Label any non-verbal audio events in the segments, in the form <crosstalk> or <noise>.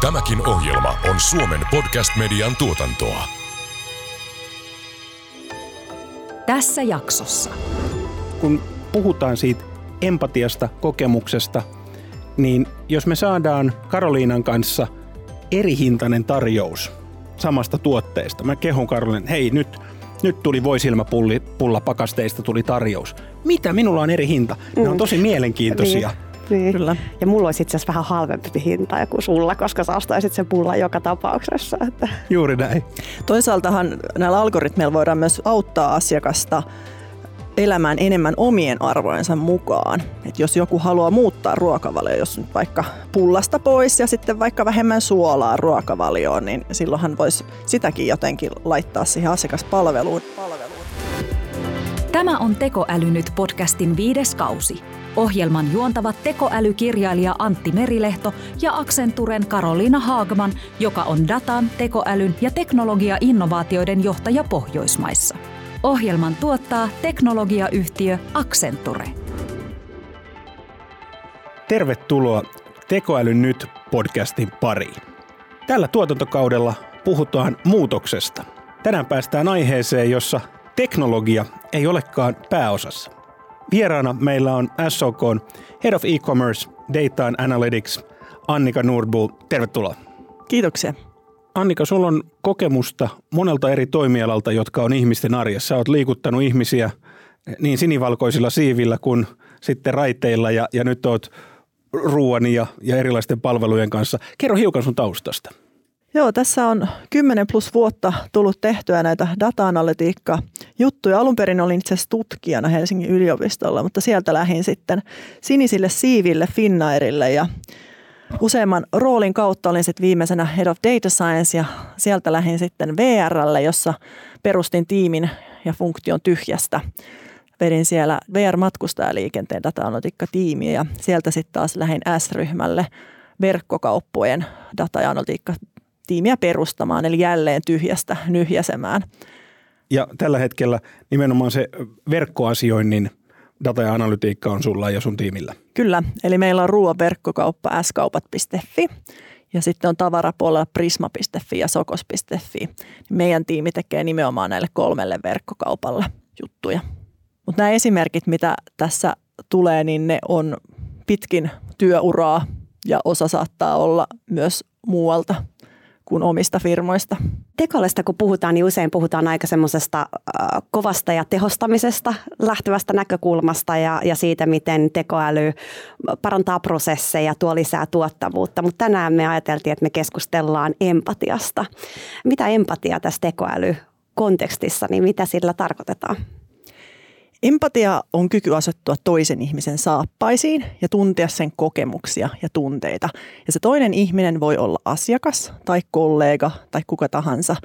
Tämäkin ohjelma on Suomen podcast-median tuotantoa. Tässä jaksossa. kun puhutaan siitä empatiasta, kokemuksesta, niin jos me saadaan Karoliinan kanssa eri hintainen tarjous samasta tuotteesta, mä kehon Karoliin, hei nyt, nyt tuli voisilmäpulli, pulla pakasteista tuli tarjous. Mitä? Minulla on eri hinta. Ne on tosi mielenkiintoisia. Niin. Niin. Kyllä. Ja mulla olisi itse asiassa vähän halvempi hinta kuin sulla, koska sä ostaisit sen pullan joka tapauksessa. Että. Juuri näin. Toisaaltahan näillä algoritmeilla voidaan myös auttaa asiakasta elämään enemmän omien arvojensa mukaan. Et jos joku haluaa muuttaa ruokavalio, jos nyt vaikka pullasta pois ja sitten vaikka vähemmän suolaa ruokavalioon, niin silloinhan voisi sitäkin jotenkin laittaa siihen asiakaspalveluun. Tämä on Tekoäly nyt podcastin viides kausi. Ohjelman juontavat tekoälykirjailija Antti Merilehto ja Accenturen Karoliina Haagman, joka on datan, tekoälyn ja teknologia-innovaatioiden johtaja Pohjoismaissa. Ohjelman tuottaa teknologiayhtiö Accenture. Tervetuloa Tekoäly nyt podcastin pariin. Tällä tuotantokaudella puhutaan muutoksesta. Tänään päästään aiheeseen, jossa teknologia ei olekaan pääosassa. Vieraana meillä on SOK Head of E-Commerce, Data and Analytics, Annika Nordbull. Tervetuloa. Kiitoksia. Annika, sulla on kokemusta monelta eri toimialalta, jotka on ihmisten arjessa. Olet liikuttanut ihmisiä niin sinivalkoisilla siivillä kuin sitten raiteilla ja, ja nyt oot ruoan ja, ja erilaisten palvelujen kanssa. Kerro hiukan sun taustasta. Joo, tässä on 10 plus vuotta tullut tehtyä näitä data-analytiikka-juttuja. Alun perin olin itse asiassa tutkijana Helsingin yliopistolla, mutta sieltä lähdin sitten sinisille siiville Finnairille ja useamman roolin kautta olin sitten viimeisenä Head of Data Science ja sieltä lähdin sitten VRlle, jossa perustin tiimin ja funktion tyhjästä. Vedin siellä VR-matkustajaliikenteen data-analytiikka-tiimiä ja sieltä sitten taas lähdin S-ryhmälle verkkokauppojen data- ja analytiikka-tiimiä perustamaan, eli jälleen tyhjästä nyhjäsemään. Ja tällä hetkellä nimenomaan se verkkoasioinnin data ja analytiikka on sulla ja sun tiimillä. Kyllä, eli meillä on ruoan verkkokauppa skaupat.fi ja sitten on tavarapuolella prisma.fi ja sokos.fi. Meidän tiimi tekee nimenomaan näille kolmelle verkkokaupalle juttuja. Mutta nämä esimerkit, mitä tässä tulee, niin ne on pitkin työuraa ja osa saattaa olla myös muualta kuin omista firmoista. Tekoälystä kun puhutaan, niin usein puhutaan aika semmoisesta äh, kovasta ja tehostamisesta lähtevästä näkökulmasta ja, ja siitä, miten tekoäly parantaa prosesseja, tuo lisää tuottavuutta. Mutta tänään me ajateltiin, että me keskustellaan empatiasta. Mitä empatia tässä tekoälykontekstissa, niin mitä sillä tarkoitetaan? Empatia on kyky asettua toisen ihmisen saappaisiin ja tuntea sen kokemuksia ja tunteita. Ja se toinen ihminen voi olla asiakas tai kollega tai kuka tahansa.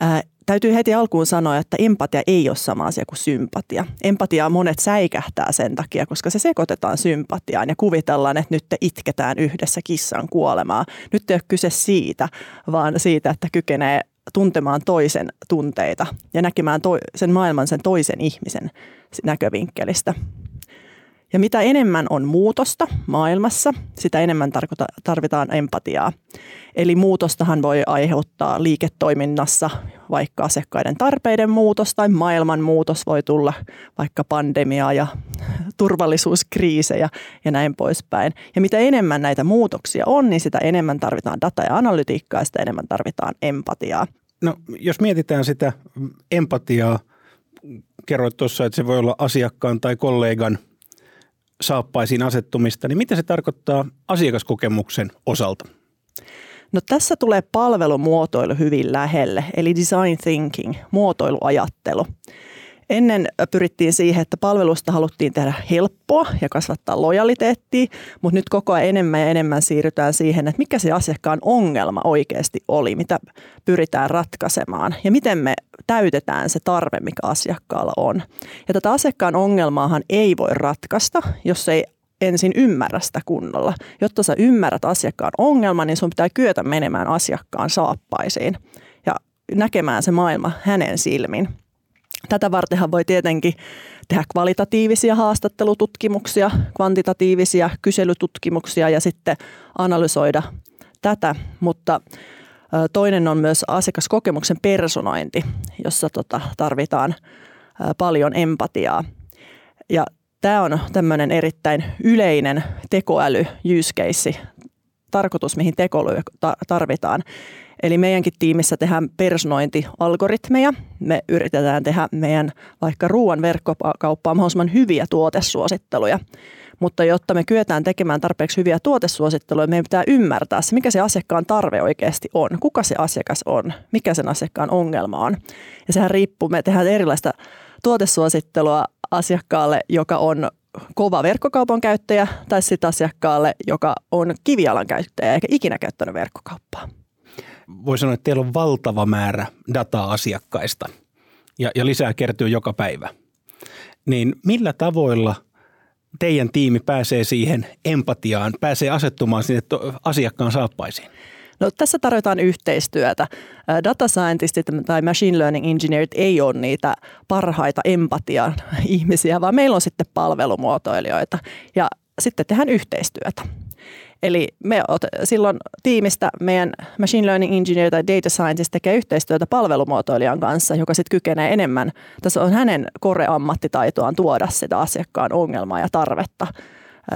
Ää, täytyy heti alkuun sanoa, että empatia ei ole sama asia kuin sympatia. Empatiaa monet säikähtää sen takia, koska se sekoitetaan sympatiaan ja kuvitellaan, että nyt te itketään yhdessä kissan kuolemaa. Nyt ei ole kyse siitä, vaan siitä, että kykenee tuntemaan toisen tunteita ja näkemään to- sen maailman sen toisen ihmisen näkövinkkelistä. Ja mitä enemmän on muutosta maailmassa, sitä enemmän tarvitaan empatiaa. Eli muutostahan voi aiheuttaa liiketoiminnassa vaikka asiakkaiden tarpeiden muutos tai maailman muutos voi tulla vaikka pandemiaa ja turvallisuuskriisejä ja näin poispäin. Ja mitä enemmän näitä muutoksia on, niin sitä enemmän tarvitaan data- ja analytiikkaa ja sitä enemmän tarvitaan empatiaa. No jos mietitään sitä empatiaa, kerroit tuossa, että se voi olla asiakkaan tai kollegan saappaisiin asettumista, niin mitä se tarkoittaa asiakaskokemuksen osalta? No tässä tulee palvelumuotoilu hyvin lähelle, eli design thinking, muotoiluajattelu. Ennen pyrittiin siihen, että palvelusta haluttiin tehdä helppoa ja kasvattaa lojaliteettia, mutta nyt koko ajan enemmän ja enemmän siirrytään siihen, että mikä se asiakkaan ongelma oikeasti oli, mitä pyritään ratkaisemaan ja miten me täytetään se tarve, mikä asiakkaalla on. Ja tätä asiakkaan ongelmaahan ei voi ratkaista, jos ei ensin ymmärrä sitä kunnolla. Jotta sä ymmärrät asiakkaan ongelman, niin sun pitää kyetä menemään asiakkaan saappaisiin ja näkemään se maailma hänen silmin. Tätä vartenhan voi tietenkin tehdä kvalitatiivisia haastattelututkimuksia, kvantitatiivisia kyselytutkimuksia ja sitten analysoida tätä, mutta toinen on myös asiakaskokemuksen personointi, jossa tota, tarvitaan paljon empatiaa. Ja tämä on tämmöinen erittäin yleinen tekoäly use case, tarkoitus, mihin tekoäly tarvitaan. Eli meidänkin tiimissä tehdään personointialgoritmeja. Me yritetään tehdä meidän vaikka ruoan verkkokauppaan mahdollisimman hyviä tuotesuositteluja. Mutta jotta me kyetään tekemään tarpeeksi hyviä tuotesuositteluja, meidän pitää ymmärtää se, mikä se asiakkaan tarve oikeasti on. Kuka se asiakas on, mikä sen asiakkaan ongelma on. Ja sehän riippuu, me tehdään erilaista tuotesuosittelua asiakkaalle, joka on kova verkkokaupan käyttäjä, tai sitten asiakkaalle, joka on kivialan käyttäjä eikä ikinä käyttänyt verkkokauppaa voi sanoa, että teillä on valtava määrä dataa asiakkaista ja, ja lisää kertyy joka päivä. Niin millä tavoilla teidän tiimi pääsee siihen empatiaan, pääsee asettumaan sinne asiakkaan saappaisiin? No, tässä tarvitaan yhteistyötä. Data scientistit tai machine learning engineerit ei ole niitä parhaita empatian <laughs> ihmisiä, vaan meillä on sitten palvelumuotoilijoita ja sitten tehdään yhteistyötä. Eli me silloin tiimistä meidän machine learning engineer tai data scientist tekee yhteistyötä palvelumuotoilijan kanssa, joka sitten kykenee enemmän, tässä on hänen koreammattitaitoaan tuoda sitä asiakkaan ongelmaa ja tarvetta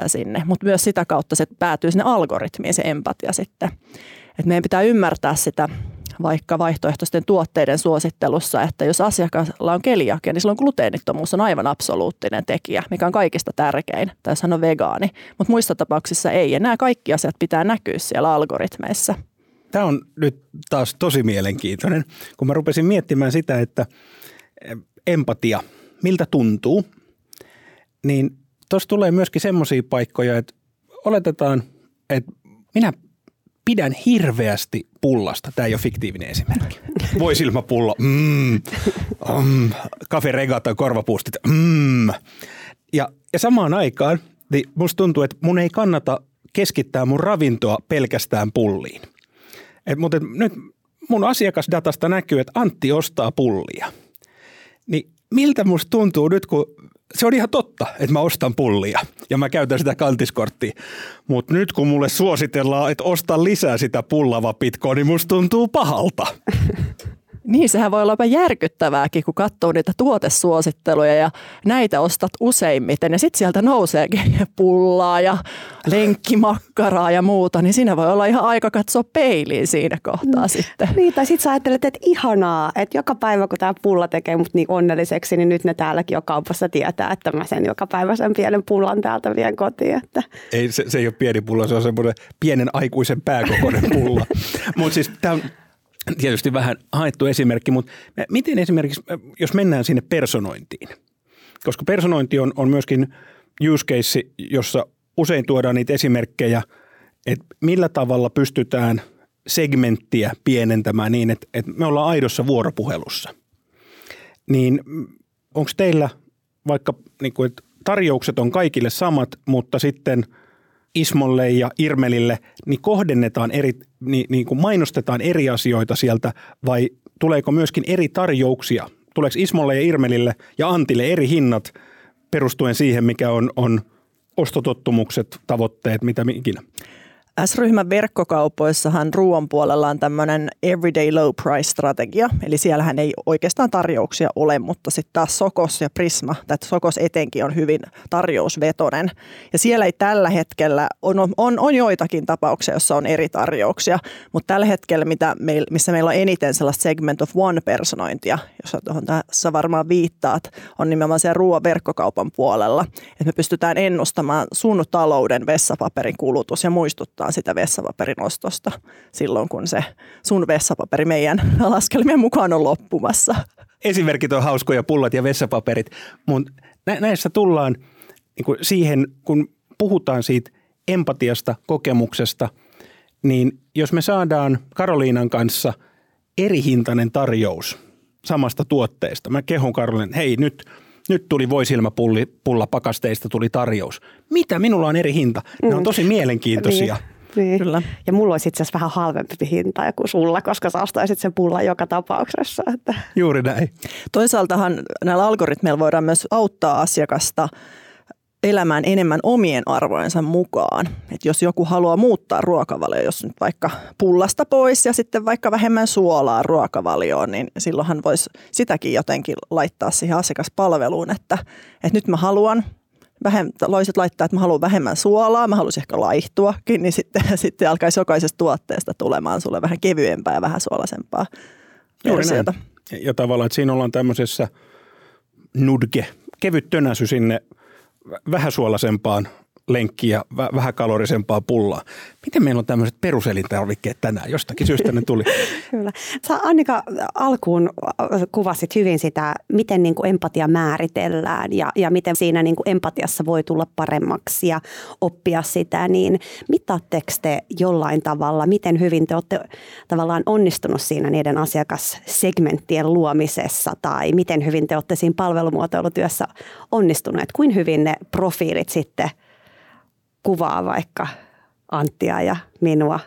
sinne, mutta myös sitä kautta se päätyy sinne algoritmiin se empatia sitten. Et meidän pitää ymmärtää sitä vaikka vaihtoehtoisten tuotteiden suosittelussa, että jos asiakkaalla on keliakia, niin silloin gluteenittomuus on aivan absoluuttinen tekijä, mikä on kaikista tärkein, tai jos hän on vegaani. Mutta muissa tapauksissa ei, ja nämä kaikki asiat pitää näkyä siellä algoritmeissa. Tämä on nyt taas tosi mielenkiintoinen, kun mä rupesin miettimään sitä, että eh, empatia, miltä tuntuu, niin tuossa tulee myöskin semmoisia paikkoja, että oletetaan, että minä pidän hirveästi pullasta. Tämä ei ole fiktiivinen esimerkki. Voisilmapullo, mm, mm, kafe regata, korvapuustit, mm. Ja, ja samaan aikaan niin musta tuntuu, että mun ei kannata keskittää mun ravintoa pelkästään pulliin. Et, mutta et, nyt mun asiakasdatasta näkyy, että Antti ostaa pullia. Niin miltä musta tuntuu nyt, kun se on ihan totta, että mä ostan pullia ja mä käytän sitä kantiskorttia. Mutta nyt kun mulle suositellaan, että osta lisää sitä pullavapitkoa, niin musta tuntuu pahalta. <laughs> Niin, sehän voi olla jopa järkyttävääkin, kun katsoo niitä tuotesuositteluja ja näitä ostat useimmiten. Ja sitten sieltä nouseekin pullaa ja lenkkimakkaraa ja muuta, niin siinä voi olla ihan aika katsoa peiliin siinä kohtaa mm. sitten. Niin, tai sitten sä ajattelet, että ihanaa, että joka päivä kun tämä pulla tekee mut niin onnelliseksi, niin nyt ne täälläkin jo kaupassa tietää, että mä sen joka päivä sen pienen pullan täältä vien kotiin. Että. Ei, se, se ei ole pieni pulla, se on semmoinen pienen aikuisen pääkokoinen pulla. <laughs> Mutta siis tämä on tietysti vähän haettu esimerkki, mutta miten esimerkiksi, jos mennään sinne personointiin, koska personointi on, on myöskin use case, jossa usein tuodaan niitä esimerkkejä, että millä tavalla pystytään segmenttiä pienentämään niin, että, että me ollaan aidossa vuoropuhelussa. Niin onko teillä vaikka, niin kuin, että tarjoukset on kaikille samat, mutta sitten – Ismolle ja Irmelille, niin kohdennetaan eri, niin, niin kuin mainostetaan eri asioita sieltä vai tuleeko myöskin eri tarjouksia? Tuleeko Ismolle ja Irmelille ja Antille eri hinnat perustuen siihen, mikä on, on ostotottumukset, tavoitteet, mitä ikinä? S-ryhmän verkkokaupoissahan ruoan puolella on tämmöinen everyday low price strategia, eli siellähän ei oikeastaan tarjouksia ole, mutta sitten taas Sokos ja Prisma, tai Sokos etenkin on hyvin tarjousvetonen. Ja siellä ei tällä hetkellä, on, on, on joitakin tapauksia, joissa on eri tarjouksia, mutta tällä hetkellä, mitä meil, missä meillä on eniten sellaista segment of one personointia, jossa tuohon tässä varmaan viittaat, on nimenomaan siellä ruoan verkkokaupan puolella, että me pystytään ennustamaan sun talouden vessapaperin kulutus ja muistuttaa puhutaan sitä vessapaperin ostosta silloin, kun se sun vessapaperi meidän <laughs> laskelmien mukaan on loppumassa. Esimerkit on hauskoja, pullat ja vessapaperit, mutta näissä tullaan niin kuin siihen, kun puhutaan siitä empatiasta, kokemuksesta, niin jos me saadaan Karoliinan kanssa eri hintainen tarjous samasta tuotteesta, mä kehon Karolin, hei nyt, nyt tuli voisilmapulla pakasteista tuli tarjous. Mitä? Minulla on eri hinta. Ne on tosi mielenkiintoisia. Niin. Niin. Kyllä. Ja mulla olisi itse asiassa vähän halvempi hinta kuin sulla, koska sä ostaisit sen pullan joka tapauksessa. Että. Juuri näin. Toisaaltahan näillä algoritmeilla voidaan myös auttaa asiakasta elämään enemmän omien arvojensa mukaan. Et jos joku haluaa muuttaa ruokavalio, jos nyt vaikka pullasta pois ja sitten vaikka vähemmän suolaa ruokavalioon, niin silloinhan voisi sitäkin jotenkin laittaa siihen asiakaspalveluun, että, että nyt mä haluan vähem, loiset laittaa, että mä haluan vähemmän suolaa, mä haluaisin ehkä laihtuakin, niin sitten, <laughs> sitten alkaisi jokaisesta tuotteesta tulemaan sulle vähän kevyempää ja vähän suolasempaa versiota. Ja tavallaan, että siinä ollaan tämmöisessä nudge, kevyt tönäsy sinne vähän suolasempaan lenkkiä, vähän kalorisempaa pullaa. Miten meillä on tämmöiset peruselintarvikkeet tänään? Jostakin syystä ne tuli. <laughs> Kyllä. Sä Annika alkuun kuvasit hyvin sitä, miten niin kuin empatia määritellään ja, ja miten siinä niin kuin empatiassa voi tulla paremmaksi ja oppia sitä. Niin mittaatteko te jollain tavalla, miten hyvin te olette tavallaan onnistunut siinä niiden asiakassegmenttien luomisessa tai miten hyvin te olette siinä palvelumuotoilutyössä onnistuneet? Kuin hyvin ne profiilit sitten – kuvaa vaikka Anttia ja minua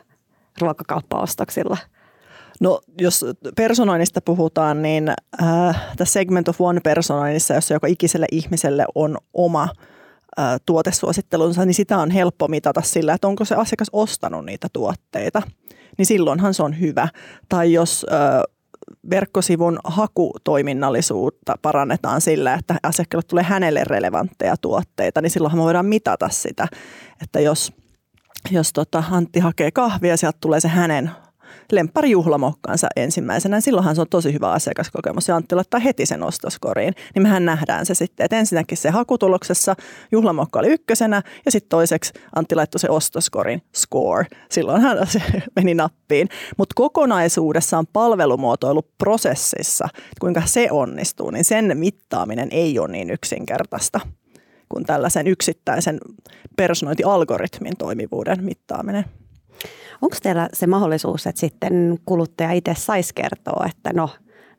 ruokakauppaostoksilla? No jos personoinnista puhutaan, niin äh, tässä segment of one personoinnissa, jossa joka ikiselle ihmiselle on oma äh, tuotesuosittelunsa, niin sitä on helppo mitata sillä, että onko se asiakas ostanut niitä tuotteita. Niin silloinhan se on hyvä. Tai jos äh, verkkosivun hakutoiminnallisuutta parannetaan sillä, että asiakkaalle tulee hänelle relevantteja tuotteita, niin silloinhan me voidaan mitata sitä, että jos, jos tota Antti hakee kahvia, sieltä tulee se hänen lempparijuhlamokkansa ensimmäisenä, silloinhan se on tosi hyvä asiakaskokemus ja Antti laittaa heti sen ostoskoriin. Niin mehän nähdään se sitten, että ensinnäkin se hakutuloksessa juhlamokka oli ykkösenä ja sitten toiseksi Antti laittoi se ostoskorin score. Silloinhan se <laughs> meni nappiin. Mutta kokonaisuudessaan palvelumuotoiluprosessissa, kuinka se onnistuu, niin sen mittaaminen ei ole niin yksinkertaista kuin tällaisen yksittäisen personointialgoritmin toimivuuden mittaaminen. Onko teillä se mahdollisuus, että sitten kuluttaja itse saisi kertoa, että no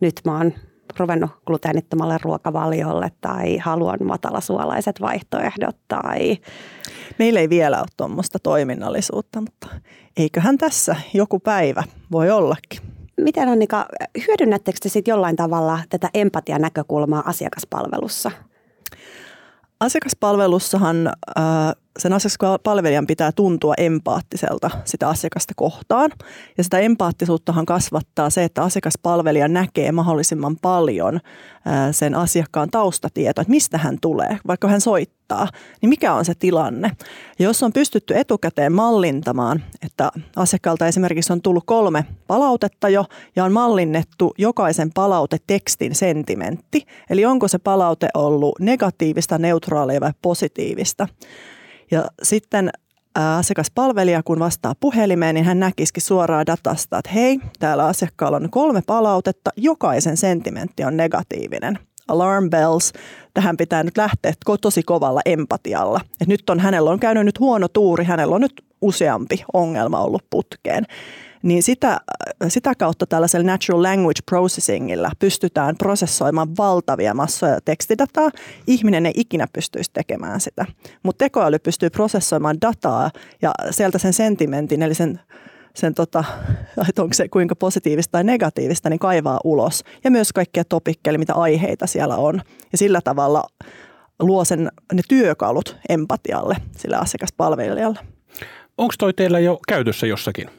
nyt mä oon ruvennut gluteenittomalle ruokavaliolle tai haluan matalasuolaiset vaihtoehdot tai... Meillä ei vielä ole tuommoista toiminnallisuutta, mutta eiköhän tässä joku päivä voi ollakin. Miten Annika, hyödynnättekö te sitten jollain tavalla tätä empatianäkökulmaa asiakaspalvelussa? Asiakaspalvelussahan äh, sen asiakaspalvelijan pitää tuntua empaattiselta sitä asiakasta kohtaan. Ja sitä empaattisuuttahan kasvattaa se, että asiakaspalvelija näkee mahdollisimman paljon sen asiakkaan taustatietoa, että mistä hän tulee, vaikka hän soittaa, niin mikä on se tilanne. Ja jos on pystytty etukäteen mallintamaan, että asiakkaalta esimerkiksi on tullut kolme palautetta jo ja on mallinnettu jokaisen palautetekstin sentimentti, eli onko se palaute ollut negatiivista, neutraalia vai positiivista, ja sitten asiakaspalvelija, kun vastaa puhelimeen, niin hän näkisikin suoraan datasta, että hei, täällä asiakkaalla on kolme palautetta, jokaisen sentimentti on negatiivinen. Alarm bells, tähän pitää nyt lähteä tosi kovalla empatialla. Et nyt on, hänellä on käynyt nyt huono tuuri, hänellä on nyt useampi ongelma ollut putkeen niin sitä, sitä kautta tällaisella natural language processingilla pystytään prosessoimaan valtavia massoja tekstidataa. Ihminen ei ikinä pystyisi tekemään sitä, mutta tekoäly pystyy prosessoimaan dataa ja sieltä sen sentimentin, eli sen sen tota, <laughs> että onko se kuinka positiivista tai negatiivista, niin kaivaa ulos. Ja myös kaikkia topikkeja, mitä aiheita siellä on. Ja sillä tavalla luo sen, ne työkalut empatialle sille asiakaspalvelijalle. Onko toi teillä jo käytössä jossakin?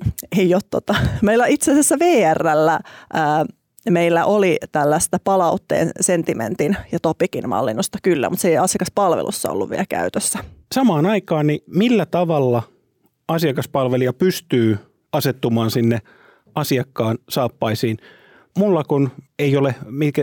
<laughs> ei ole tota. Meillä itse asiassa VRllä ää, meillä oli tällaista palautteen sentimentin ja topikin mallinnusta kyllä, mutta se ei asiakaspalvelussa ollut vielä käytössä. Samaan aikaan, niin millä tavalla asiakaspalvelija pystyy asettumaan sinne asiakkaan saappaisiin – mulla kun ei ole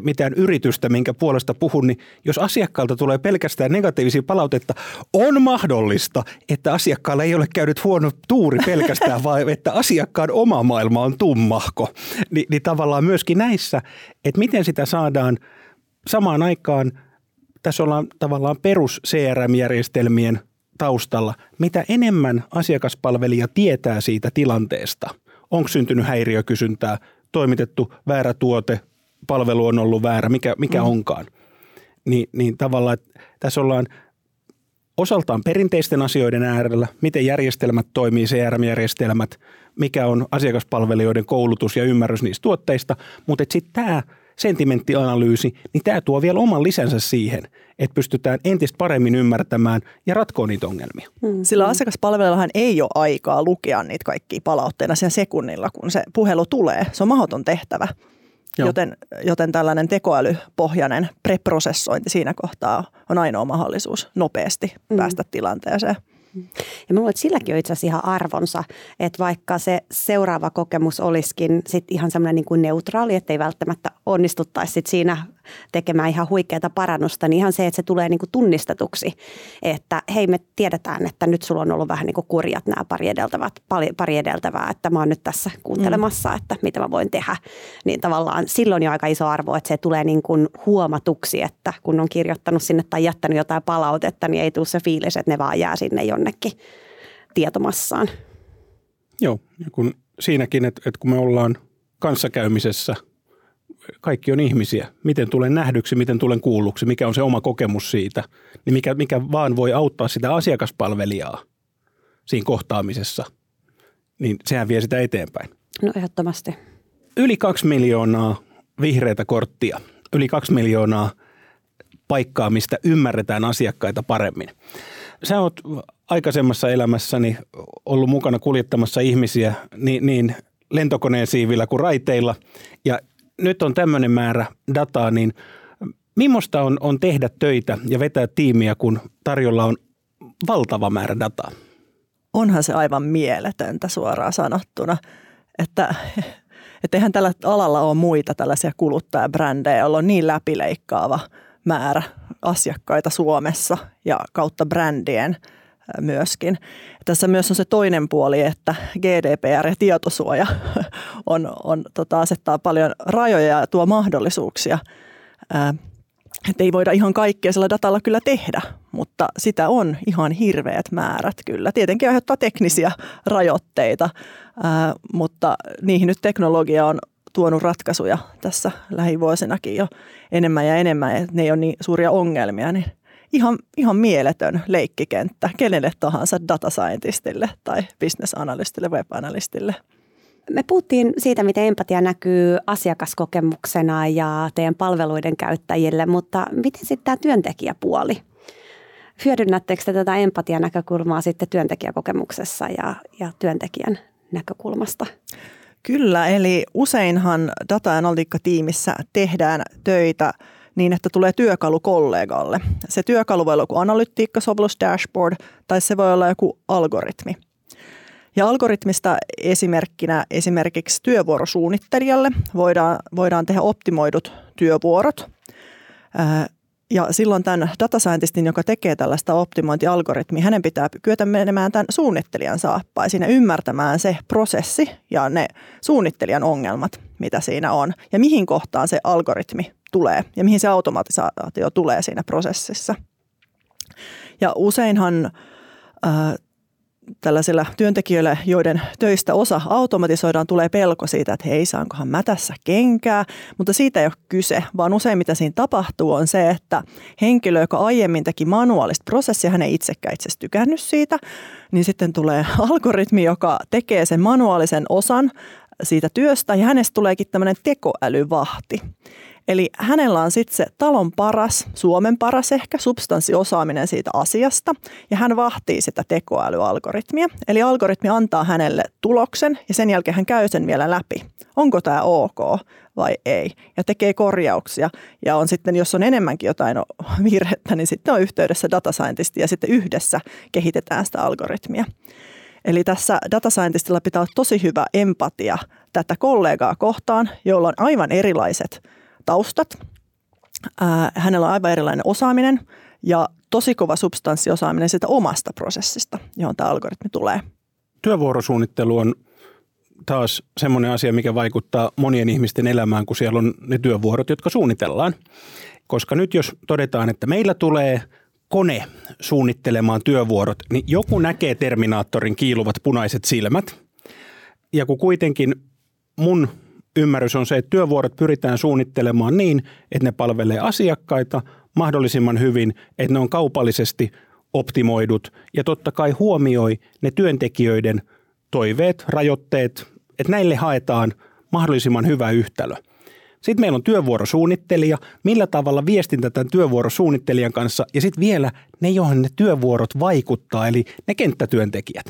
mitään yritystä, minkä puolesta puhun, niin jos asiakkaalta tulee pelkästään negatiivisia palautetta, on mahdollista, että asiakkaalla ei ole käynyt huono tuuri pelkästään, <laughs> vaan että asiakkaan oma maailma on tummahko. Ni, niin tavallaan myöskin näissä, että miten sitä saadaan samaan aikaan, tässä ollaan tavallaan perus CRM-järjestelmien taustalla, mitä enemmän asiakaspalvelija tietää siitä tilanteesta, onko syntynyt häiriökysyntää, toimitettu väärä tuote, palvelu on ollut väärä, mikä, mikä mm. onkaan. Ni, niin tavallaan että tässä ollaan osaltaan perinteisten asioiden äärellä, miten järjestelmät toimii, CRM-järjestelmät, mikä on asiakaspalvelijoiden koulutus ja ymmärrys niistä tuotteista, mutta sitten tämä sentimenttianalyysi, niin tämä tuo vielä oman lisänsä siihen, että pystytään entistä paremmin ymmärtämään ja ratkoa niitä ongelmia. Hmm. Sillä asiakaspalvelullahan ei ole aikaa lukea niitä kaikkia palautteena sen sekunnilla, kun se puhelu tulee. Se on mahdoton tehtävä. Joten, joten tällainen tekoälypohjainen preprosessointi siinä kohtaa on ainoa mahdollisuus nopeasti mm. päästä tilanteeseen. Ja mä luulen, että silläkin on itse asiassa ihan arvonsa, että vaikka se seuraava kokemus olisikin sit ihan semmoinen niin kuin neutraali, että ei välttämättä onnistuttaisi sit siinä tekemään ihan huikeaa parannusta, niin ihan se, että se tulee niin kuin tunnistetuksi, että hei me tiedetään, että nyt sulla on ollut vähän niin kuin kurjat nämä pari, edeltävät, pari edeltävää, että mä oon nyt tässä kuuntelemassa, mm. että mitä mä voin tehdä. Niin tavallaan silloin jo aika iso arvo, että se tulee niin kuin huomatuksi, että kun on kirjoittanut sinne tai jättänyt jotain palautetta, niin ei tule se fiilis, että ne vaan jää sinne jonnekin tietomassaan. Joo, ja kun siinäkin, että, että kun me ollaan kanssakäymisessä – kaikki on ihmisiä. Miten tulen nähdyksi, miten tulen kuulluksi, mikä on se oma kokemus siitä, niin mikä, mikä vaan voi auttaa sitä asiakaspalvelijaa siinä kohtaamisessa, niin sehän vie sitä eteenpäin. No ehdottomasti. Yli kaksi miljoonaa vihreitä korttia, yli kaksi miljoonaa paikkaa, mistä ymmärretään asiakkaita paremmin. Sä oot aikaisemmassa elämässäni ollut mukana kuljettamassa ihmisiä niin, niin lentokoneen siivillä kuin raiteilla. Ja nyt on tämmöinen määrä dataa, niin millaista on, on tehdä töitä ja vetää tiimiä, kun tarjolla on valtava määrä dataa? Onhan se aivan mieletöntä suoraan sanottuna, että että eihän tällä alalla ole muita tällaisia kuluttajabrändejä, joilla on niin läpileikkaava määrä asiakkaita Suomessa ja kautta brändien – myöskin. Tässä myös on se toinen puoli, että GDPR ja tietosuoja <laughs> on, on tota, asettaa paljon rajoja ja tuo mahdollisuuksia. Että ei voida ihan kaikkea sillä datalla kyllä tehdä, mutta sitä on ihan hirveät määrät kyllä. Tietenkin aiheuttaa teknisiä rajoitteita, ää, mutta niihin nyt teknologia on tuonut ratkaisuja tässä lähivuosinakin jo enemmän ja enemmän. Että ne ei ole niin suuria ongelmia, niin ihan, ihan mieletön leikkikenttä kenelle tahansa data scientistille tai business analystille, web analystille. Me puhuttiin siitä, miten empatia näkyy asiakaskokemuksena ja teidän palveluiden käyttäjille, mutta miten sitten tämä työntekijäpuoli? Hyödynnättekö te tätä empatianäkökulmaa sitten työntekijäkokemuksessa ja, ja työntekijän näkökulmasta? Kyllä, eli useinhan data-analytiikka-tiimissä tehdään töitä – niin, että tulee työkalu kollegalle. Se työkalu voi olla joku analytiikkasovellus, dashboard tai se voi olla joku algoritmi. Ja algoritmista esimerkkinä esimerkiksi työvuorosuunnittelijalle voidaan, voidaan tehdä optimoidut työvuorot. Ja silloin tämän data scientistin, joka tekee tällaista optimointialgoritmia, hänen pitää kyetä menemään tämän suunnittelijan saappaisiin ja ymmärtämään se prosessi ja ne suunnittelijan ongelmat, mitä siinä on. Ja mihin kohtaan se algoritmi tulee ja mihin se automatisaatio tulee siinä prosessissa. Ja useinhan äh, tällaisilla työntekijöillä, joiden töistä osa automatisoidaan, tulee pelko siitä, että hei, saankohan mä tässä kenkää, mutta siitä ei ole kyse, vaan usein mitä siinä tapahtuu on se, että henkilö, joka aiemmin teki manuaalista prosessia, hän ei itsekään itse tykännyt siitä, niin sitten tulee algoritmi, joka tekee sen manuaalisen osan siitä työstä ja hänestä tuleekin tämmöinen tekoälyvahti. Eli hänellä on sitten se talon paras, Suomen paras ehkä, substanssiosaaminen siitä asiasta, ja hän vahtii sitä tekoälyalgoritmia. Eli algoritmi antaa hänelle tuloksen, ja sen jälkeen hän käy sen vielä läpi. Onko tämä ok vai ei? Ja tekee korjauksia. Ja on sitten, jos on enemmänkin jotain <laughs> virhettä, niin sitten on yhteydessä data scientisti, ja sitten yhdessä kehitetään sitä algoritmia. Eli tässä data scientistilla pitää olla tosi hyvä empatia tätä kollegaa kohtaan, jolla on aivan erilaiset – taustat. Hänellä on aivan erilainen osaaminen ja tosi kova substanssiosaaminen sitä omasta prosessista, johon tämä algoritmi tulee. Työvuorosuunnittelu on taas semmoinen asia, mikä vaikuttaa monien ihmisten elämään, kun siellä on ne työvuorot, jotka suunnitellaan. Koska nyt jos todetaan, että meillä tulee kone suunnittelemaan työvuorot, niin joku näkee Terminaattorin kiiluvat punaiset silmät. Ja kun kuitenkin mun ymmärrys on se, että työvuorot pyritään suunnittelemaan niin, että ne palvelee asiakkaita mahdollisimman hyvin, että ne on kaupallisesti optimoidut ja totta kai huomioi ne työntekijöiden toiveet, rajoitteet, että näille haetaan mahdollisimman hyvä yhtälö. Sitten meillä on työvuorosuunnittelija, millä tavalla viestintä tämän työvuorosuunnittelijan kanssa ja sitten vielä ne, johon ne työvuorot vaikuttaa, eli ne kenttätyöntekijät.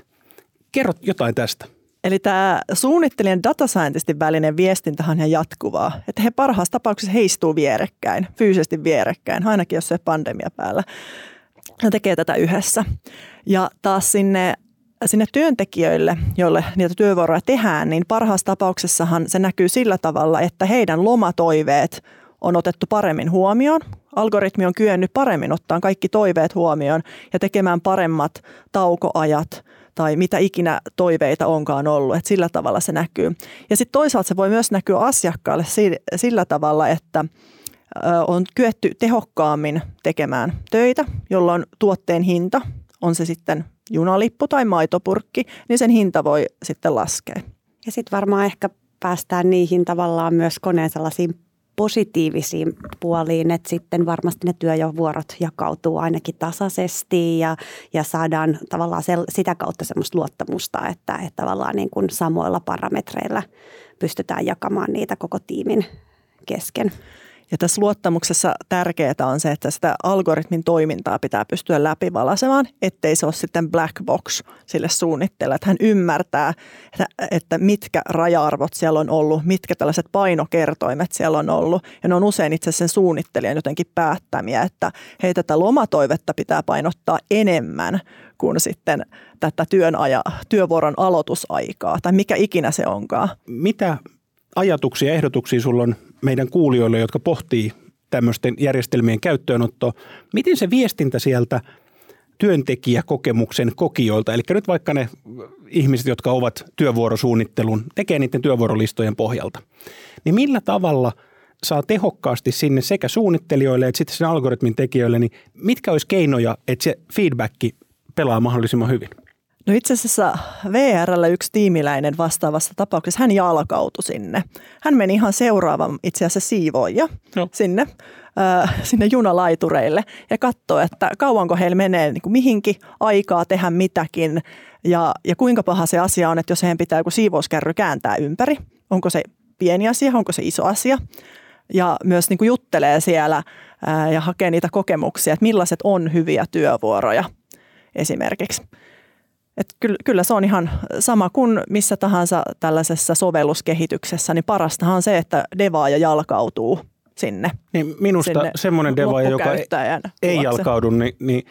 Kerrot jotain tästä. Eli tämä suunnittelijan data scientistin välinen viestintä on ihan jatkuvaa. Että he parhaassa tapauksessa heistuu vierekkäin, fyysisesti vierekkäin, ainakin jos se pandemia päällä. Ne tekee tätä yhdessä. Ja taas sinne sinne työntekijöille, joille niitä työvuoroja tehdään, niin parhaassa tapauksessahan se näkyy sillä tavalla, että heidän lomatoiveet on otettu paremmin huomioon. Algoritmi on kyennyt paremmin ottaa kaikki toiveet huomioon ja tekemään paremmat taukoajat tai mitä ikinä toiveita onkaan ollut. Että sillä tavalla se näkyy. Ja sitten toisaalta se voi myös näkyä asiakkaalle sillä tavalla, että on kyetty tehokkaammin tekemään töitä, jolloin tuotteen hinta, on se sitten junalippu tai maitopurkki, niin sen hinta voi sitten laskea. Ja sitten varmaan ehkä päästään niihin tavallaan myös koneen sellaisiin positiivisiin puoliin, että sitten varmasti ne työvuorot jakautuu ainakin tasaisesti ja, ja saadaan tavallaan se, sitä kautta semmoista luottamusta, että, että tavallaan niin kuin samoilla parametreilla pystytään jakamaan niitä koko tiimin kesken. Ja tässä luottamuksessa tärkeää on se, että sitä algoritmin toimintaa pitää pystyä läpivalasemaan, ettei se ole sitten black box sille suunnitteelle. Että hän ymmärtää, että, että mitkä raja-arvot siellä on ollut, mitkä tällaiset painokertoimet siellä on ollut. Ja ne on usein itse sen suunnittelijan jotenkin päättämiä, että hei tätä lomatoivetta pitää painottaa enemmän kuin sitten tätä työn aja, työvuoron aloitusaikaa tai mikä ikinä se onkaan. Mitä ajatuksia, ehdotuksia sulla on meidän kuulijoille, jotka pohtii tämmöisten järjestelmien käyttöönottoa. Miten se viestintä sieltä työntekijäkokemuksen kokijoilta, eli nyt vaikka ne ihmiset, jotka ovat työvuorosuunnittelun, tekee niiden työvuorolistojen pohjalta, niin millä tavalla saa tehokkaasti sinne sekä suunnittelijoille että sitten sen algoritmin tekijöille, niin mitkä olisi keinoja, että se feedback pelaa mahdollisimman hyvin? No itse asiassa VRllä yksi tiimiläinen vastaavassa tapauksessa, hän jalkautui sinne. Hän meni ihan seuraavan itse asiassa siivoja no. sinne, äh, sinne junalaitureille ja katsoi, että kauanko heillä menee niin kuin mihinkin aikaa tehdä mitäkin ja, ja kuinka paha se asia on, että jos heidän pitää joku siivouskärry kääntää ympäri. Onko se pieni asia, onko se iso asia? Ja myös niin kuin juttelee siellä ää, ja hakee niitä kokemuksia, että millaiset on hyviä työvuoroja esimerkiksi. Et kyllä, kyllä se on ihan sama kuin missä tahansa tällaisessa sovelluskehityksessä, niin parastahan on se, että devaaja jalkautuu sinne. Niin minusta sinne semmoinen devaaja, joka ei, ei jalkaudu, niin, niin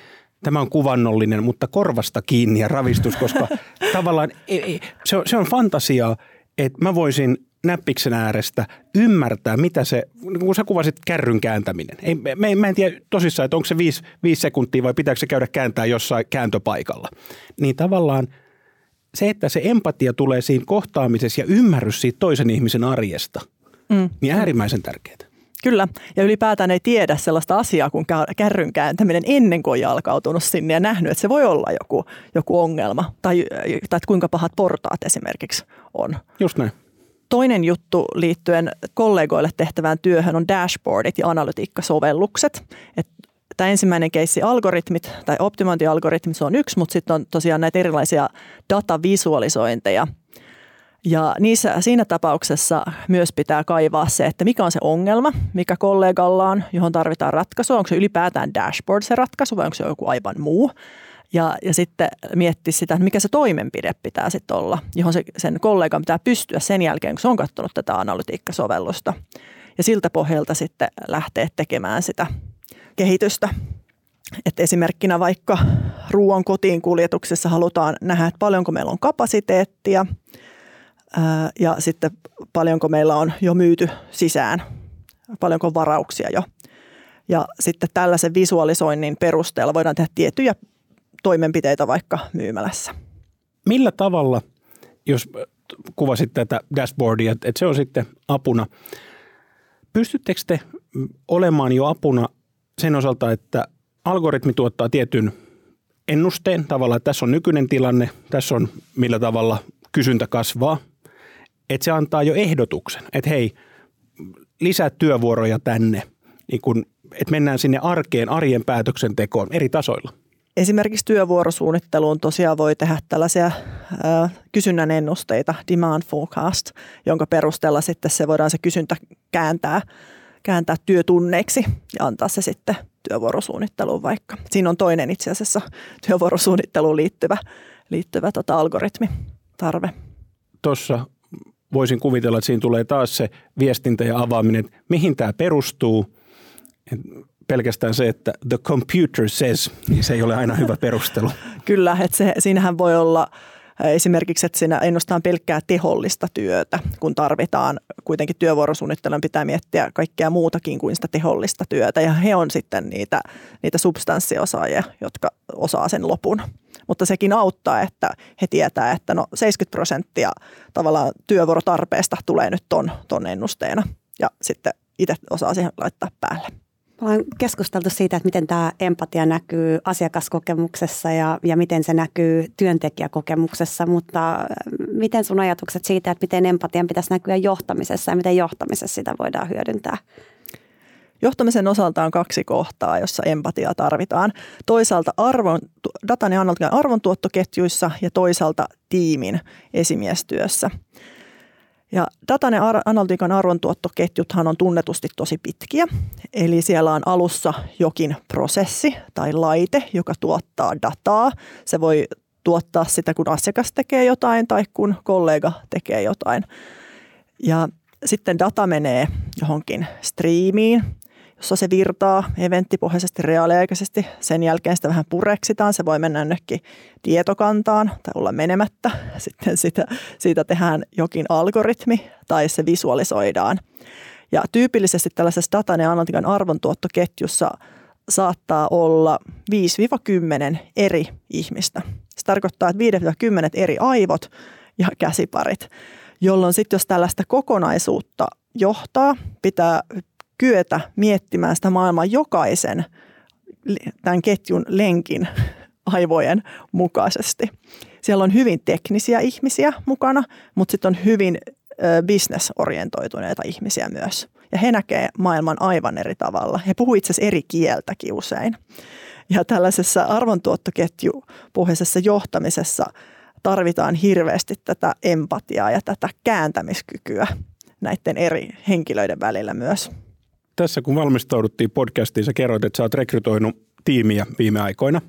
tämä on kuvannollinen, mutta korvasta kiinni ja ravistus, koska <laughs> tavallaan ei, ei, se, on, se on fantasiaa, että mä voisin näppiksen äärestä ymmärtää, mitä se, niin kun sä kuvasit kärryn kääntäminen. Ei, mä, mä en tiedä tosissaan, että onko se viisi, viisi sekuntia vai pitääkö se käydä kääntää jossain kääntöpaikalla. Niin tavallaan se, että se empatia tulee siinä kohtaamisessa ja ymmärrys siitä toisen ihmisen arjesta, mm. niin äärimmäisen tärkeää. Kyllä, ja ylipäätään ei tiedä sellaista asiaa kuin kärryn kääntäminen ennen kuin on jalkautunut sinne ja nähnyt, että se voi olla joku, joku ongelma. Tai, tai kuinka pahat portaat esimerkiksi on. Just näin. Toinen juttu liittyen kollegoille tehtävään työhön on dashboardit ja analytiikkasovellukset. tämä ensimmäinen keissi algoritmit tai optimointialgoritmit, se on yksi, mutta sitten on tosiaan näitä erilaisia datavisualisointeja. Ja niissä, siinä tapauksessa myös pitää kaivaa se, että mikä on se ongelma, mikä kollegalla on, johon tarvitaan ratkaisua. Onko se ylipäätään dashboard se ratkaisu vai onko se joku aivan muu? Ja, ja sitten miettiä sitä, että mikä se toimenpide pitää sitten olla, johon se, sen kollegan pitää pystyä sen jälkeen, kun se on katsonut tätä analytiikkasovellusta. Ja siltä pohjalta sitten lähteä tekemään sitä kehitystä. Et esimerkkinä vaikka ruoan kotiin kuljetuksessa halutaan nähdä, että paljonko meillä on kapasiteettia ja sitten paljonko meillä on jo myyty sisään, paljonko varauksia jo. Ja sitten tällaisen visualisoinnin perusteella voidaan tehdä tiettyjä toimenpiteitä vaikka myymälässä. Millä tavalla, jos kuvasit tätä dashboardia, että se on sitten apuna, pystyttekö te olemaan jo apuna sen osalta, että algoritmi tuottaa tietyn ennusteen tavalla, että tässä on nykyinen tilanne, tässä on millä tavalla kysyntä kasvaa, että se antaa jo ehdotuksen, että hei, lisää työvuoroja tänne, niin kun, että mennään sinne arkeen, arjen päätöksentekoon eri tasoilla – Esimerkiksi työvuorosuunnitteluun tosiaan voi tehdä tällaisia kysynnän ennusteita, demand forecast, jonka perusteella sitten se voidaan se kysyntä kääntää, kääntää työtunneiksi ja antaa se sitten työvuorosuunnitteluun vaikka. Siinä on toinen itse asiassa työvuorosuunnitteluun liittyvä, liittyvä tota algoritmi tarve. Tuossa voisin kuvitella, että siinä tulee taas se viestintä ja avaaminen, että mihin tämä perustuu. Pelkästään se, että the computer says, niin se ei ole aina hyvä perustelu. <laughs> Kyllä, että se, siinähän voi olla esimerkiksi, että siinä ennustaan pelkkää tehollista työtä, kun tarvitaan kuitenkin työvuorosuunnittelun pitää miettiä kaikkea muutakin kuin sitä tehollista työtä. Ja he on sitten niitä, niitä substanssiosaajia, jotka osaa sen lopun. Mutta sekin auttaa, että he tietää, että no 70 prosenttia tavallaan työvuorotarpeesta tulee nyt ton, ton ennusteena. Ja sitten itse osaa siihen laittaa päälle. Ollaan keskusteltu siitä, että miten tämä empatia näkyy asiakaskokemuksessa ja, ja miten se näkyy työntekijäkokemuksessa, mutta äh, miten sun ajatukset siitä, että miten empatian pitäisi näkyä johtamisessa ja miten johtamisessa sitä voidaan hyödyntää? Johtamisen osalta on kaksi kohtaa, jossa empatiaa tarvitaan. Toisaalta arvon, datan ja arvontuottoketjuissa ja toisaalta tiimin esimiestyössä. Ja datan ja analytiikan arvontuottoketjuthan on tunnetusti tosi pitkiä. Eli siellä on alussa jokin prosessi tai laite, joka tuottaa dataa. Se voi tuottaa sitä, kun asiakas tekee jotain tai kun kollega tekee jotain. Ja sitten data menee johonkin striimiin, jossa se virtaa eventtipohjaisesti reaaliaikaisesti. Sen jälkeen sitä vähän pureksitaan. Se voi mennä jonnekin tietokantaan tai olla menemättä. <laughs> Sitten sitä, siitä tehdään jokin algoritmi tai se visualisoidaan. Ja tyypillisesti tällaisessa datan ja analytiikan arvontuottoketjussa saattaa olla 5-10 eri ihmistä. Se tarkoittaa, että 5-10 eri aivot ja käsiparit, jolloin sitten jos tällaista kokonaisuutta johtaa, pitää kyetä miettimään sitä maailman jokaisen tämän ketjun lenkin <laughs> aivojen mukaisesti. Siellä on hyvin teknisiä ihmisiä mukana, mutta sitten on hyvin bisnesorientoituneita ihmisiä myös. Ja he näkee maailman aivan eri tavalla. He puhuvat itse asiassa eri kieltäkin usein. Ja tällaisessa arvontuottoketjupohjaisessa johtamisessa tarvitaan hirveästi tätä empatiaa ja tätä kääntämiskykyä näiden eri henkilöiden välillä myös tässä kun valmistauduttiin podcastiin, sä kerroit, että sä oot rekrytoinut tiimiä viime aikoina.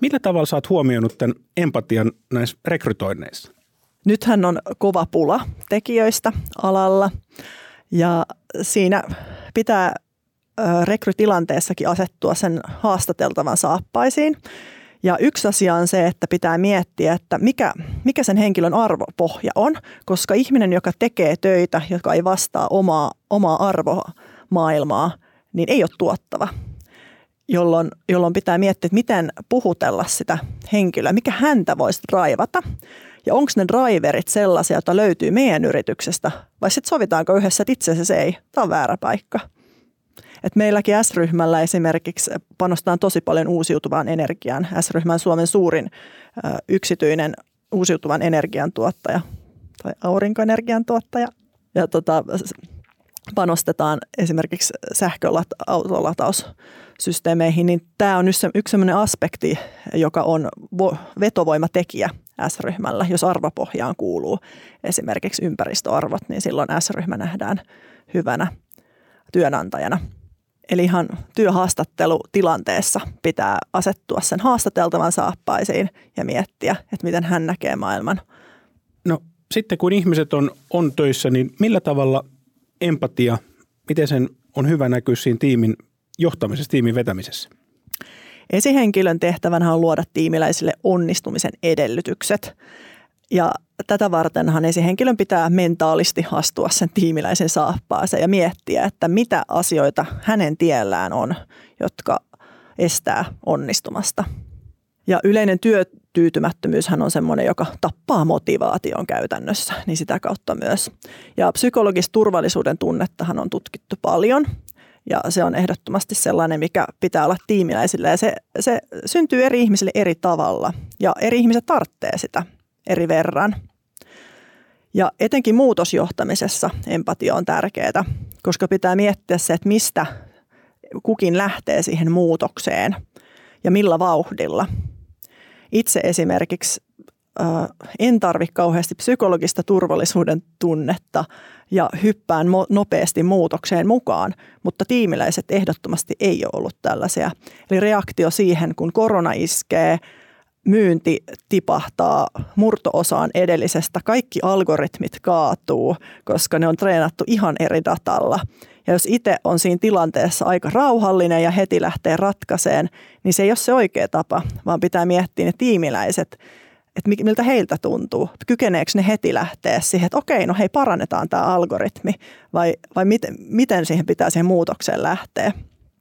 Millä tavalla sä oot huomioinut tämän empatian näissä rekrytoinneissa? Nythän on kova pula tekijöistä alalla ja siinä pitää rekrytilanteessakin asettua sen haastateltavan saappaisiin. Ja yksi asia on se, että pitää miettiä, että mikä, mikä sen henkilön arvopohja on, koska ihminen, joka tekee töitä, joka ei vastaa omaa, omaa arvoa, maailmaa, niin ei ole tuottava. Jolloin, jolloin pitää miettiä, että miten puhutella sitä henkilöä, mikä häntä voisi raivata. Ja onko ne driverit sellaisia, joita löytyy meidän yrityksestä, vai sitten sovitaanko yhdessä, että itse asiassa ei, tämä on väärä paikka. Et meilläkin S-ryhmällä esimerkiksi panostaan tosi paljon uusiutuvaan energiaan. S-ryhmän Suomen suurin ö, yksityinen uusiutuvan energian tuottaja tai aurinkoenergian tuottaja. Ja tota, panostetaan esimerkiksi sähköautolataussysteemeihin, niin tämä on yksi sellainen aspekti, joka on vetovoimatekijä S-ryhmällä, jos arvopohjaan kuuluu esimerkiksi ympäristöarvot, niin silloin S-ryhmä nähdään hyvänä työnantajana. Eli ihan työhaastattelutilanteessa pitää asettua sen haastateltavan saappaisiin ja miettiä, että miten hän näkee maailman. No sitten kun ihmiset on, on töissä, niin millä tavalla empatia, miten sen on hyvä näkyä siinä tiimin johtamisessa, tiimin vetämisessä? Esihenkilön tehtävänä on luoda tiimiläisille onnistumisen edellytykset. Ja tätä vartenhan esihenkilön pitää mentaalisti astua sen tiimiläisen saappaaseen ja miettiä, että mitä asioita hänen tiellään on, jotka estää onnistumasta. Ja yleinen työtyytymättömyyshän on semmoinen, joka tappaa motivaation käytännössä, niin sitä kautta myös. Ja psykologista turvallisuuden tunnettahan on tutkittu paljon ja se on ehdottomasti sellainen, mikä pitää olla tiimiläisillä ja se, se syntyy eri ihmisille eri tavalla ja eri ihmiset tarvitsee sitä eri verran. Ja etenkin muutosjohtamisessa empatia on tärkeää, koska pitää miettiä se, että mistä kukin lähtee siihen muutokseen ja millä vauhdilla – itse esimerkiksi en tarvi kauheasti psykologista turvallisuuden tunnetta ja hyppään mo- nopeasti muutokseen mukaan, mutta tiimiläiset ehdottomasti ei ole ollut tällaisia. Eli reaktio siihen, kun korona iskee, myynti tipahtaa murtoosaan edellisestä, kaikki algoritmit kaatuu, koska ne on treenattu ihan eri datalla. Ja jos itse on siinä tilanteessa aika rauhallinen ja heti lähtee ratkaiseen, niin se ei ole se oikea tapa, vaan pitää miettiä ne tiimiläiset, että miltä heiltä tuntuu. Kykeneekö ne heti lähteä siihen, että okei, no hei, parannetaan tämä algoritmi, vai, vai miten, miten siihen pitää siihen muutokseen lähteä.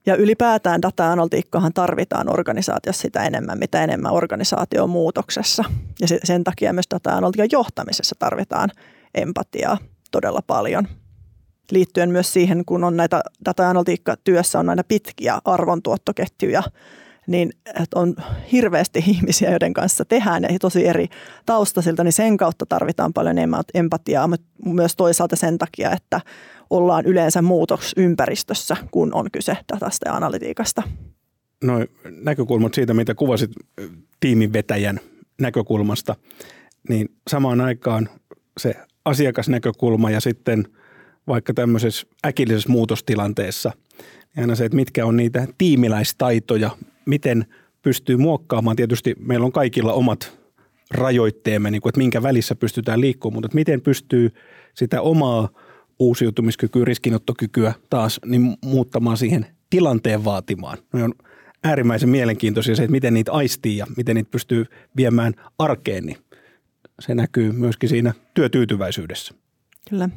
Ja ylipäätään data-analytiikkahan tarvitaan organisaatiossa sitä enemmän, mitä enemmän organisaatio on muutoksessa. Ja sen takia myös data-analytiikan johtamisessa tarvitaan empatiaa todella paljon. Liittyen myös siihen, kun on näitä data-analytiikka-työssä on näitä pitkiä arvontuottoketjuja, niin on hirveästi <laughs> ihmisiä, joiden kanssa tehdään ja tosi eri taustasilta, niin sen kautta tarvitaan paljon empatiaa, mutta myös toisaalta sen takia, että ollaan yleensä muutoksympäristössä, kun on kyse datasta ja analytiikasta. No näkökulmat siitä, mitä kuvasit tiimin vetäjän näkökulmasta, niin samaan aikaan se asiakasnäkökulma ja sitten vaikka tämmöisessä äkillisessä muutostilanteessa, niin aina se, että mitkä on niitä tiimiläistaitoja, miten pystyy muokkaamaan. Tietysti meillä on kaikilla omat rajoitteemme, niin kuin, että minkä välissä pystytään liikkumaan, mutta että miten pystyy sitä omaa uusiutumiskykyä, riskinottokykyä taas niin muuttamaan siihen tilanteen vaatimaan. Ne on äärimmäisen mielenkiintoisia se, että miten niitä aistii ja miten niitä pystyy viemään arkeen, niin se näkyy myöskin siinä työtyytyväisyydessä. Kyllä.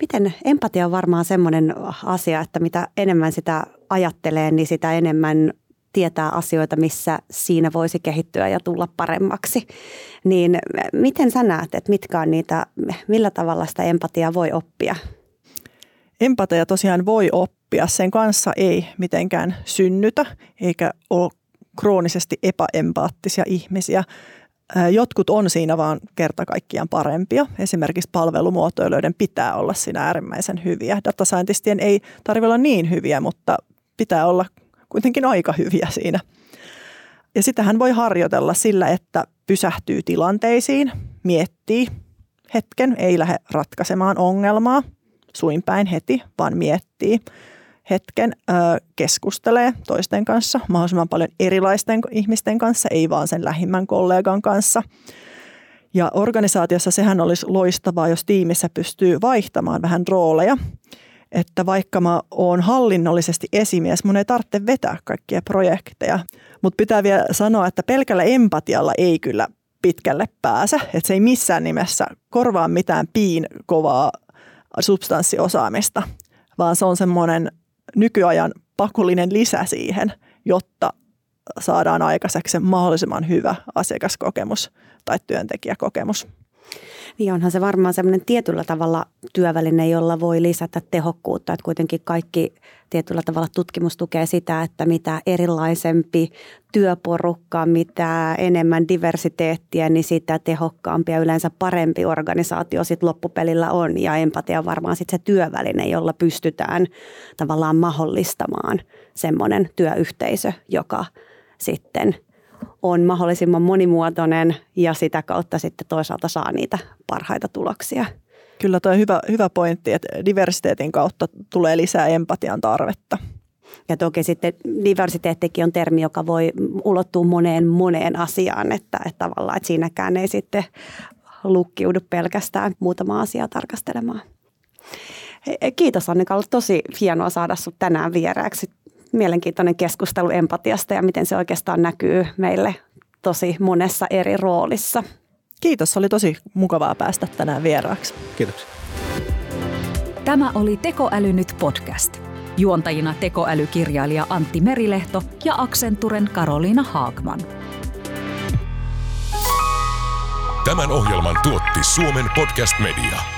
Miten empatia on varmaan semmoinen asia, että mitä enemmän sitä ajattelee, niin sitä enemmän tietää asioita, missä siinä voisi kehittyä ja tulla paremmaksi. Niin miten sä näet, että mitkä on niitä, millä tavalla sitä empatiaa voi oppia? Empatia tosiaan voi oppia. Sen kanssa ei mitenkään synnytä eikä ole kroonisesti epäempaattisia ihmisiä. Jotkut on siinä vaan kerta kaikkiaan parempia. Esimerkiksi palvelumuotoilijoiden pitää olla siinä äärimmäisen hyviä. Datascientistien ei tarvitse olla niin hyviä, mutta pitää olla kuitenkin aika hyviä siinä. Ja sitähän voi harjoitella sillä, että pysähtyy tilanteisiin, miettii hetken, ei lähde ratkaisemaan ongelmaa suinpäin heti, vaan miettii hetken, keskustelee toisten kanssa, mahdollisimman paljon erilaisten ihmisten kanssa, ei vaan sen lähimmän kollegan kanssa. Ja organisaatiossa sehän olisi loistavaa, jos tiimissä pystyy vaihtamaan vähän rooleja että vaikka mä oon hallinnollisesti esimies, mun ei tarvitse vetää kaikkia projekteja. Mutta pitää vielä sanoa, että pelkällä empatialla ei kyllä pitkälle pääse. Että se ei missään nimessä korvaa mitään piin kovaa substanssiosaamista, vaan se on semmoinen nykyajan pakollinen lisä siihen, jotta saadaan aikaiseksi mahdollisimman hyvä asiakaskokemus tai työntekijäkokemus. Niin onhan se varmaan semmoinen tietyllä tavalla työväline, jolla voi lisätä tehokkuutta. Että kuitenkin kaikki tietyllä tavalla tutkimus tukee sitä, että mitä erilaisempi työporukka, mitä enemmän diversiteettiä, niin sitä tehokkaampi ja yleensä parempi organisaatio sitten loppupelillä on. Ja empatia on varmaan sitten se työväline, jolla pystytään tavallaan mahdollistamaan semmoinen työyhteisö, joka sitten – on mahdollisimman monimuotoinen ja sitä kautta sitten toisaalta saa niitä parhaita tuloksia. Kyllä tuo hyvä, hyvä pointti, että diversiteetin kautta tulee lisää empatian tarvetta. Ja toki sitten diversiteettikin on termi, joka voi ulottua moneen moneen asiaan, että, että tavallaan että siinäkään ei sitten lukkiudu pelkästään muutama asia tarkastelemaan. Kiitos Annika, ollut tosi hienoa saada sinut tänään vieraaksi mielenkiintoinen keskustelu empatiasta ja miten se oikeastaan näkyy meille tosi monessa eri roolissa. Kiitos, oli tosi mukavaa päästä tänään vieraaksi. Kiitoksia. Tämä oli Tekoäly nyt podcast. Juontajina tekoälykirjailija Antti Merilehto ja Accenturen Karoliina Haagman. Tämän ohjelman tuotti Suomen Podcast Media.